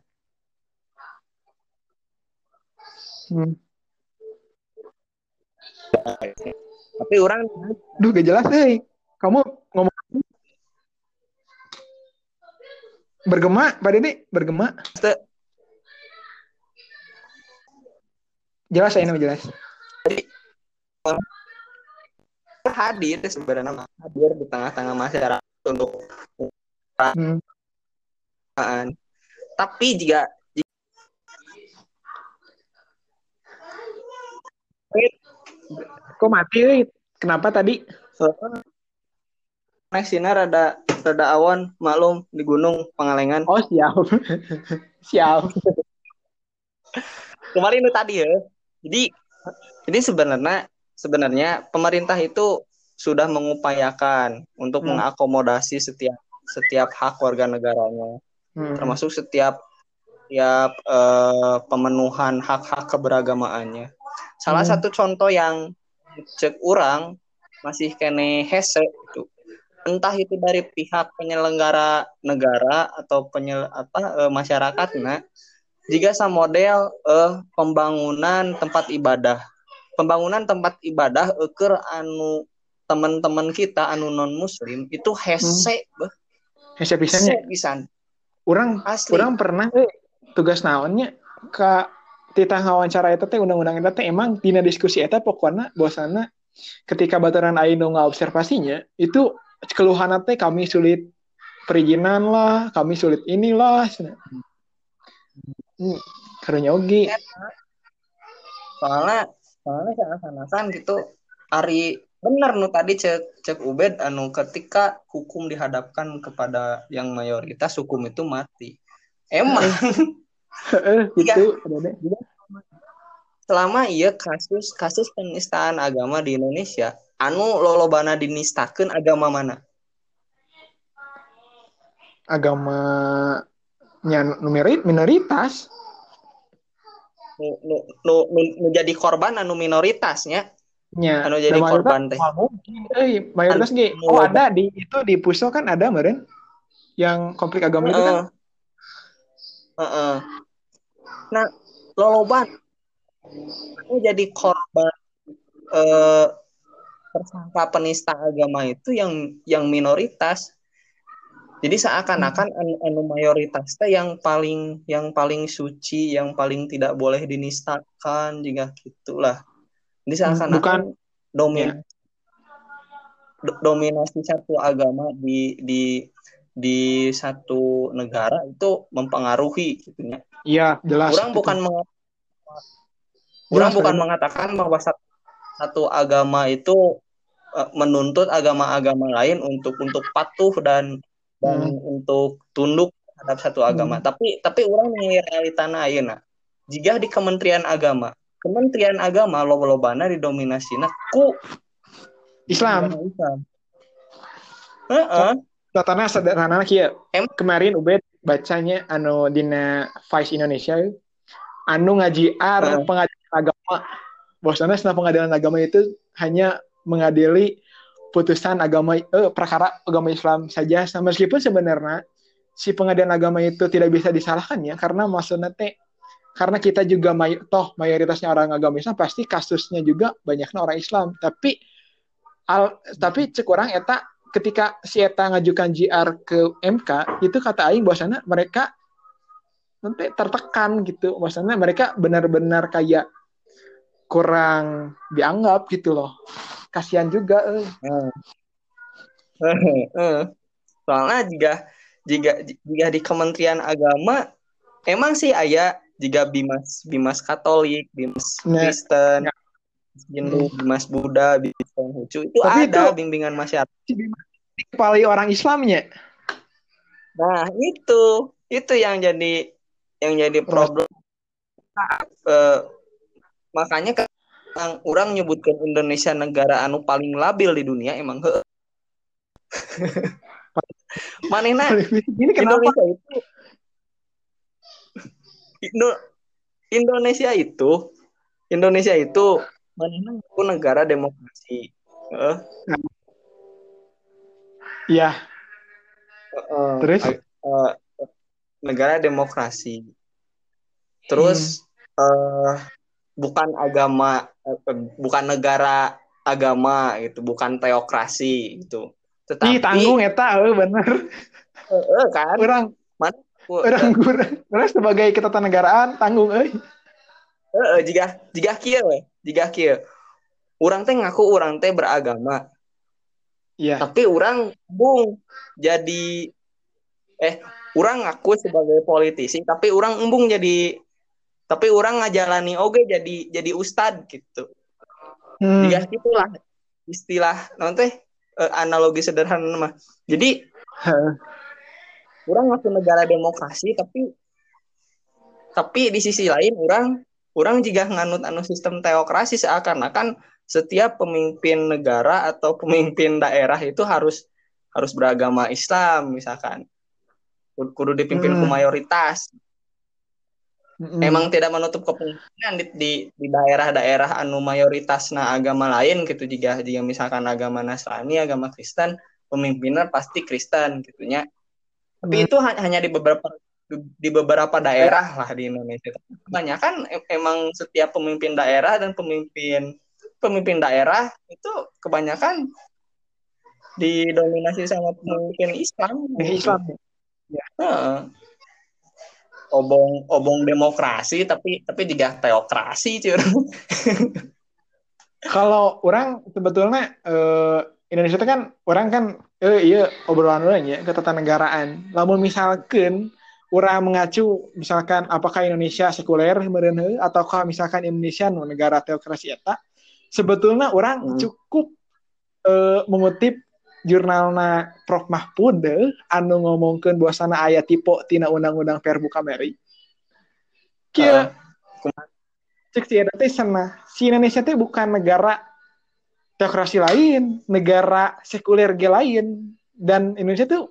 Hmm. Tapi orang Duh, gak jelas euy. Kamu ngomong bergema, pada nih bergema. Jelas ya ini jelas. Hadir sebenarnya hadir di tengah-tengah masyarakat untuk Hmm. Tapi jika Kok mati? Kenapa tadi? Sinar rada rada awan maklum di gunung Pangalengan. Oh, siap. siap. Kemarin itu tadi ya. Jadi jadi sebenarnya sebenarnya pemerintah itu sudah mengupayakan untuk Hmm. mengakomodasi setiap setiap hak warga negaranya, Hmm. termasuk setiap setiap eh, pemenuhan hak-hak keberagamaannya. Salah Hmm. satu contoh yang cek orang masih kene hese itu entah itu dari pihak penyelenggara negara atau penyel apa eh, masyarakatnya jika sama model eh pembangunan tempat ibadah pembangunan tempat ibadah eker anu teman-teman kita anu non muslim itu hese beh, Hese hese pisannya. pisan. Orang asli. orang pernah tugas naonnya ke titah ngawancara eta teh undang-undang eta teh emang dina diskusi eta pokoknya bahwasana ketika baturan aing nu observasinya itu keluhan teh kami sulit perizinan lah, kami sulit inilah. Hmm, oge. soalnya soalnya seakan-akan gitu Ari benar nu tadi cek cek Ubed anu ketika hukum dihadapkan kepada yang mayoritas hukum itu mati emang Heeh, gitu. Ada deh. selama iya kasus kasus penistaan agama di Indonesia anu lolobana dinistakeun agama mana Agamanya numerit minoritas. Nu, nu, nu, nu- nu jadi korban anu minoritasnya nya anu jadi mayoritas korban teh euy mayoritas ge Anu oh loba. ada di itu di Puso kan ada meren yang konflik agama itu kan Heeh. Heeh. Nah, loloban anu jadi korban eh tersangka penista agama itu yang yang minoritas. Jadi seakan-akan anu, anu mayoritas teh yang paling yang paling suci, yang paling tidak boleh dinistakan juga gitulah. Jadi seakan-akan bukan domin do- dominasi satu agama di di di satu negara itu mempengaruhi gitu ya. iya jelas Orang bukan meng- orang bukan Bang. mengatakan bahwa satu, satu agama itu eh, menuntut agama-agama lain untuk untuk patuh dan dan untuk tunduk terhadap satu agama. Hmm. Tapi tapi orang mengenai realita ayeuna. Jika di Kementerian Agama, Kementerian Agama loba-lobana didominasina ku Islam Islam. Heeh. Tatana sederhana kieu. Em- Kemarin Ubed bacanya anu dina Vice Indonesia anu ngajiar Heeh. pengadilan agama. Bahwasana sana pengadilan agama itu hanya mengadili putusan agama eh, perkara agama Islam saja. Nah, meskipun sebenarnya si pengadilan agama itu tidak bisa disalahkannya karena maksudnya teh karena kita juga may toh mayoritasnya orang agama Islam pasti kasusnya juga banyaknya orang Islam. Tapi al tapi cek orang eta ketika si eta ngajukan JR ke MK itu kata aing bahwasana mereka nanti tertekan gitu. Bahwasana mereka benar-benar kayak kurang dianggap gitu loh kasihan juga eh. Heeh. Soalnya jika jika jika di Kementerian Agama emang sih aya jika bimas bimas Katolik, bimas Nah, Kristen, ya. Hindu, bimas Buddha, bimas Konghucu itu Tapi ada itu- bimbingan masyarakat. kepala orang Islamnya. Nah, itu itu yang jadi yang jadi problem. Eh, makanya kan orang, orang nyebutkan Indonesia negara anu paling labil di dunia emang he. Manehna Ini kenapa? Indonesia itu Indo- Indonesia itu Indonesia itu manehna negara demokrasi. Heeh. Iya, Heeh. terus eh, negara demokrasi. Terus eh bukan agama eh, bukan negara agama gitu, bukan teokrasi gitu. Tetapi Ih, tanggung eta eueuh bener. eh, eh, kan Orang orang orang, orang sebagai ketatanegaraan tanggung eh, eh, jika jika we, jika kieu. Urang teh ngaku urang teh beragama, Iya. tapi orang embung jadi eh orang ngaku sebagai politisi tapi orang embung jadi tapi orang ngajalani oke jadi jadi ustad gitu Hmm. ya gitulah istilah nanti analogi sederhana mah jadi orang ngaku negara demokrasi tapi tapi di sisi lain orang orang juga nganut anu sistem teokrasi seakan-akan setiap pemimpin negara atau pemimpin daerah itu harus harus beragama Islam misalkan Kudu- dipimpin ku Hmm. mayoritas Mm-mm. emang tidak menutup kemungkinan di, di, di daerah-daerah anu mayoritasna agama lain gitu jika jika misalkan agama Nasrani agama Kristen pemimpinnya pasti Kristen gitunya tapi Hmm. itu ha- hanya di beberapa di beberapa daerah lah di Indonesia kebanyakan em- emang setiap pemimpin daerah dan pemimpin pemimpin daerah itu kebanyakan didominasi sama pemimpin Islam Islam. Heeh. Obong obong demokrasi tapi tapi juga teokrasi cuy Kalau orang sebetulnya eh, Indonesia itu kan orang kan eh iya obrolan orang ya ketatanegaraan. Lamun misalkan orang mengacu misalkan apakah Indonesia sekuler meureun heuh, ataukah misalkan Indonesia negara teokrasi eta sebetulnya orang Hmm. cukup eh, mengutip jurnalna Prof. Mahfud anu ngomongkeun bahwasana aya tipe tina undang-undang Perbu Kameri. Kieu cek si teh sana si Indonesia teh bukan negara teokrasi lain, negara sekuler ge lain. Dan Indonesia tuh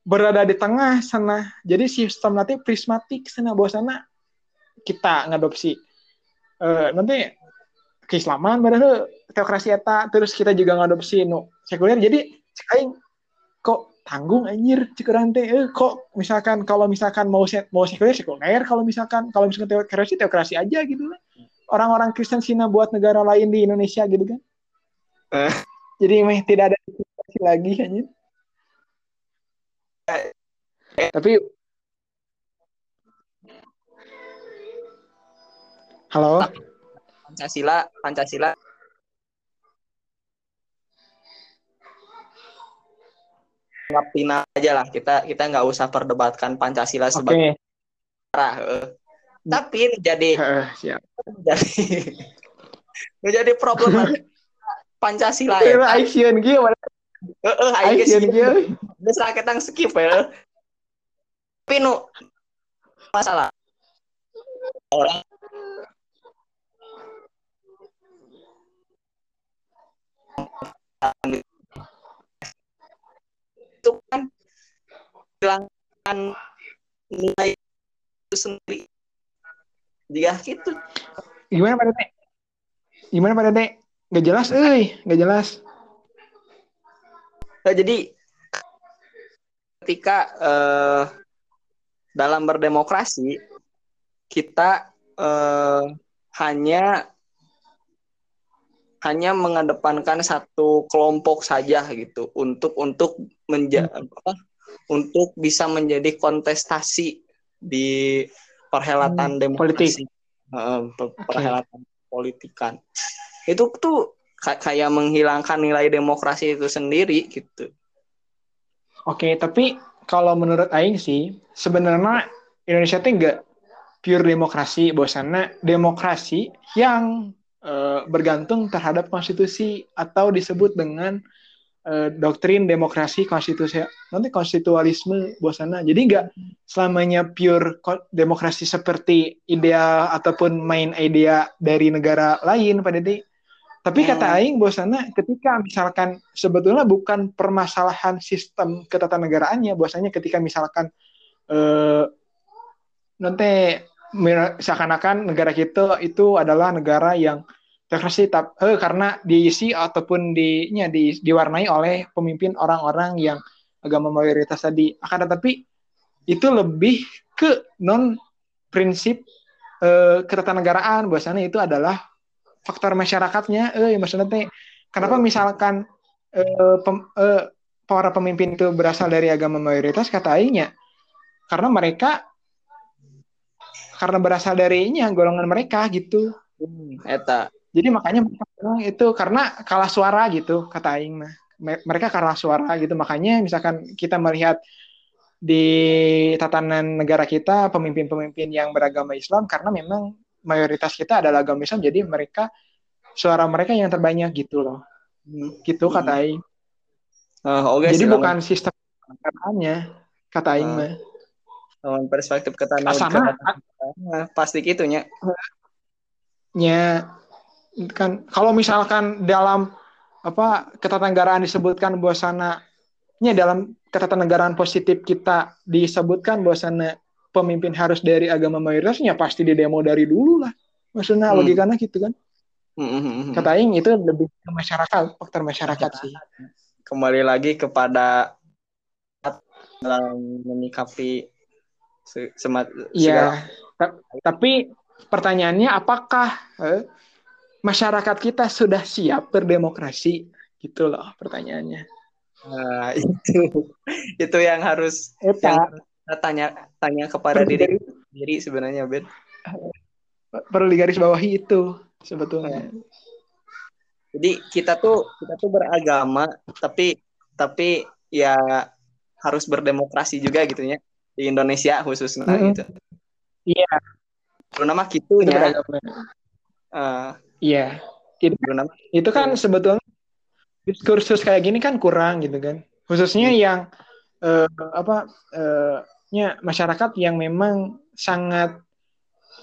berada di tengah sana. Jadi sistem nanti prismatik sana sana kita ngadopsi. Eh nanti keislaman padahal teokrasi eta terus kita juga ngadopsi nu sekuler. Jadi cek aing kok tanggung anjir cek urang teh eh, kok misalkan kalau misalkan mau se- mau sekuler sekuler. Kalau misalkan kalau misalkan teokrasi teokrasi aja gitu lah orang-orang Kristen Cina buat negara lain di Indonesia gitu kan. Eh. jadi meh tidak ada diskusi lagi anjir. Tapi halo? Pancasila Pancasila ngapin aja lah kita kita nggak usah perdebatkan Pancasila sebagai negara, eh. tapi ini jadi siap jadi menjadi problem Pancasila ya. sieun kieu Heeh, sih. kieu Geus kita skip ya. Tapi nu masalah orang itu kan hilangkan nilai itu sendiri. Jika gitu. Gimana pada teh gimana pada teh nggak jelas euy nggak jelas. Nah, jadi ketika eh, dalam berdemokrasi kita eh, hanya hanya mengedepankan satu kelompok saja gitu untuk untuk menja apa, untuk bisa menjadi kontestasi di perhelatan Hmm, demokrasi. Eh, per- perhelatan politikan. Itu tuh ka- kayak menghilangkan nilai demokrasi itu sendiri gitu. Oke, tapi kalau menurut Aing sih, sebenarnya Indonesia tuh nggak pure demokrasi bahwasanya demokrasi yang uh, bergantung terhadap konstitusi atau disebut dengan uh, doktrin demokrasi konstitusi nanti konstitualisme bahwasanya jadi nggak selamanya pure demokrasi seperti ideal ataupun main idea dari negara lain pada di tapi kata hmm. Aing bahwasanya ketika misalkan sebetulnya bukan permasalahan sistem ketatanegaraannya bahwasanya ketika misalkan eh, nanti seakan-akan negara kita itu adalah negara yang demokrasi eh, karena diisi ataupun di, nya, di diwarnai oleh pemimpin orang-orang yang agama mayoritas tadi. Akan tetapi itu lebih ke non prinsip eh, ketatanegaraan. Bahwasanya itu adalah faktor masyarakatnya. Eh maksudnya teh kenapa misalkan eh, pem, eh, para pemimpin itu berasal dari agama mayoritas kata aingnya karena mereka karena berasal darinya golongan mereka gitu. Hmm, eta. Jadi makanya itu karena kalah suara gitu kata aing mah. Mereka kalah suara gitu. Makanya misalkan kita melihat di tatanan negara kita pemimpin-pemimpin yang beragama Islam karena memang mayoritas kita adalah agama Islam jadi mereka suara mereka yang terbanyak gitu loh. Hmm. gitu hmm. kata Aing. Uh, okay, jadi bukan sistem katanya kata Aing uh, mah. Lawan perspektif Asana, nah, pasti gitunya. Nya kan kalau misalkan dalam apa ketatanegaraan disebutkan bahwasana nya dalam ketatanegaraan positif kita disebutkan bahwasana pemimpin harus dari agama mayoritasnya pasti di demo dari dulu lah. Maksudnya hmm. logikanya gitu kan. Hmm. kata Aing itu lebih ke masyarakat faktor masyarakat sih. Kembali lagi kepada dalam menyikapi semat ya tapi pertanyaannya apakah eh, masyarakat kita sudah siap berdemokrasi? Gitu loh pertanyaannya. Nah itu itu yang harus Eta. yang tanya tanya kepada perlu diri diri sebenarnya Ben. Perlu digaris bawahi itu sebetulnya. Jadi kita tuh kita tuh beragama tapi tapi ya harus berdemokrasi juga gitu ya di Indonesia khususnya mm -hmm. gitu iya. Yeah. nama gitu ya uh, iya. Itu, itu kan sebetulnya diskursus kayak gini kan kurang gitu kan. Khususnya hmm. yang uh, apa uh, ya masyarakat yang memang sangat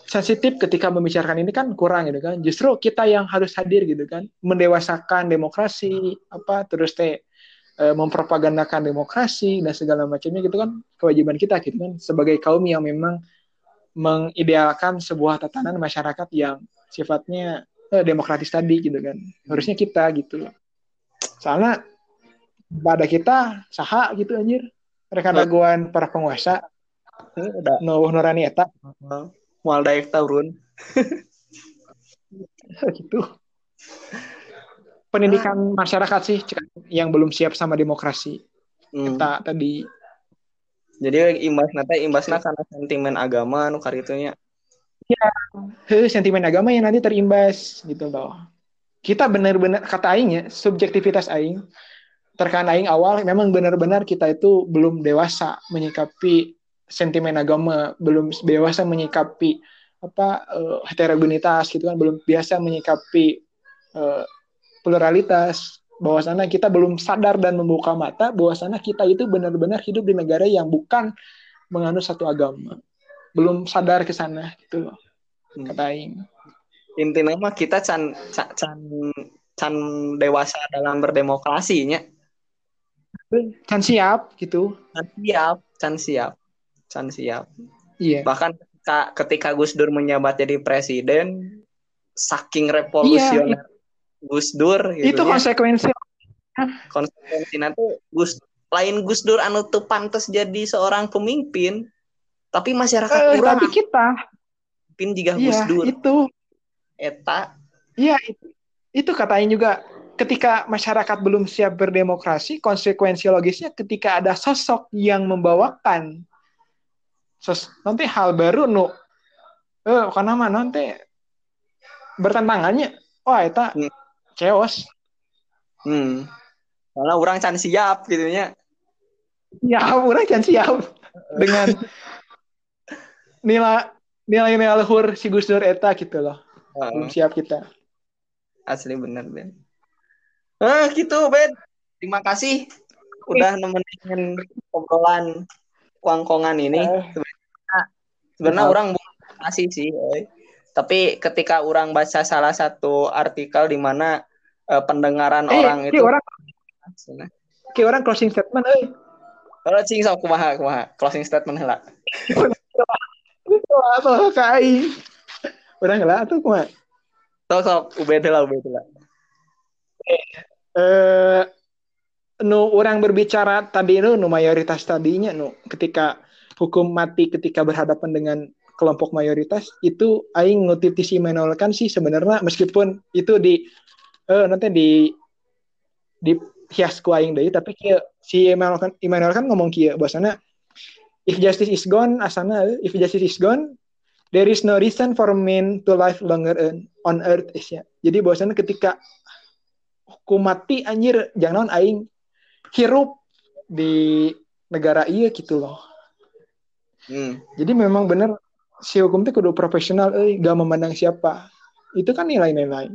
sensitif ketika membicarakan ini kan kurang gitu kan. Justru kita yang harus hadir gitu kan, mendewasakan demokrasi apa terus teh e, mempropagandakan demokrasi dan segala macamnya gitu kan. Kewajiban kita gitu kan. Sebagai kaum yang memang mengidealkan sebuah tatanan masyarakat yang sifatnya eh, demokratis tadi gitu kan. Harusnya kita gitu loh. Soalnya pada kita saha gitu anjir. Mereka daguan para penguasa udah no nurani eta. Mual daek turun gitu. Pendidikan masyarakat sih yang belum siap sama demokrasi hmm. kita tadi jadi imbas nate imbasnya karena sentimen agama nu karitunya. Ya sentimen agama yang nanti terimbas gitu loh. Kita benar-benar kata aingnya subjektivitas aing terkait aing awal memang benar-benar kita itu belum dewasa menyikapi sentimen agama, belum dewasa menyikapi apa uh, heterogenitas gitu kan, belum biasa menyikapi uh, pluralitas. Bahwasanya kita belum sadar dan membuka mata bahwasanya kita itu benar-benar hidup di negara yang bukan menganut satu agama. Belum sadar ke sana gitu loh. Hmm. Kata aing. Intinya mah kita can can can dewasa dalam berdemokrasinya Can siap gitu. Can siap, can siap, can siap. Iya. Bahkan ketika, ketika Gus Dur menjabat jadi presiden, saking revolusioner iya, Gus Dur. Gitu itu ya. konsekuensi. Konsekuensinya tuh Gus lain Gus Dur anu tuh pantas jadi seorang pemimpin, tapi masyarakat eh, kurang. Tapi kita. Pin juga iya, Gus Dur. Itu. Eta. Iya itu. Itu katain juga ketika masyarakat belum siap berdemokrasi, konsekuensi logisnya ketika ada sosok yang membawakan sos nanti hal baru nu eh karena mana nanti bertentangannya wah itu hmm. Chaos hmm. karena orang can siap gitu ya ya orang can siap dengan nilai nilai-nilai luhur si Gus Dur eta gitu loh. Heeh. Belum siap kita. Asli bener Ben. Ah gitu Ben. Terima kasih udah nemenin obrolan wangkongan ini. Eh. Sebenarnya Maaf. orang bukan kasih sih, tapi ketika orang baca salah satu artikel di mana eh, pendengaran Eh, orang itu orang ki orang closing statement euy. kalau cing sok kumaha kumaha closing statement heula. Apa kai? Orang lah tuh kumaha? Sok sok ubed heula ubed heula. eh nu orang berbicara tadi nu nu mayoritas tadinya nu ketika hukum mati ketika berhadapan dengan kelompok mayoritas itu aing ngutip ti si Immanuel Kant sih sebenarnya meskipun itu di eh nanti di di hias ku aing deui tapi kieu si Immanuel Kant, Immanuel Kant ngomong kieu bahwasana if justice is gone asana if justice is gone there is no reason for men to live longer on- earth is ya. Jadi bahwasana ketika hukum mati anjir jangan aing hirup di negara iya gitu loh. Hmm. Jadi memang bener si hukum itu kudu profesional euy, gak memandang siapa. Itu kan nilai-nilai.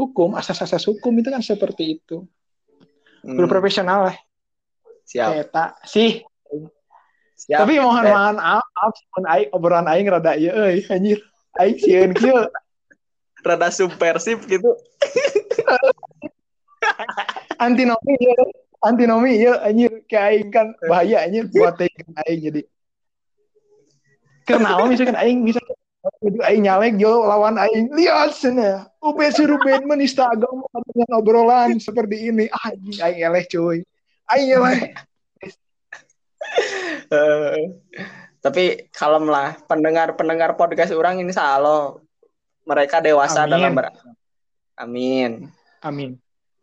Hukum, asas-asas hukum itu kan seperti itu. hmm. Profesional lah. Siap. Eta sih. Siap. Tapi mohon Ben. maaf, maaf mun aing obrolan aing rada ieu euy anjir. Aing sieun kieu. rada subversif gitu. Antinomi ieu. Antinomi ieu anjir ke aing kan bahaya anjir buat aing jadi. Karena misalkan aing bisa jadi aing nyalek jo lawan aing. Lihat sana. UB suruh band menista agama dengan obrolan seperti ini. Ah anjing aing eleh cuy. Aing eleh. Eh, tapi kalem lah pendengar-pendengar podcast orang ini salo. Mereka dewasa Amin. dalam ber Amin. amin.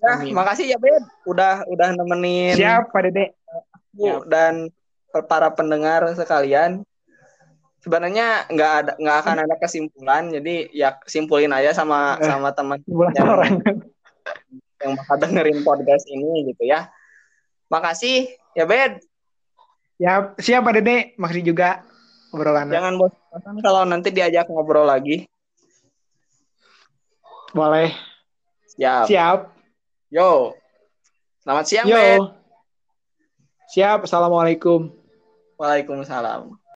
Nah, Amin. makasih ya Ben udah udah nemenin siap Pak Dede. dan para pendengar sekalian. Sebenarnya nggak ada nggak akan ada kesimpulan, jadi ya simpulin aja sama Eh. sama teman Yang- orang yang bakal dengerin podcast ini gitu ya. Makasih ya Ben. ya siap Pak Dede makasih juga obrolan Jangan bosan kalau nanti diajak ngobrol lagi. boleh Siap. siap Yo. Selamat siang, Ben. yo siap assalamualaikum Waalaikumsalam.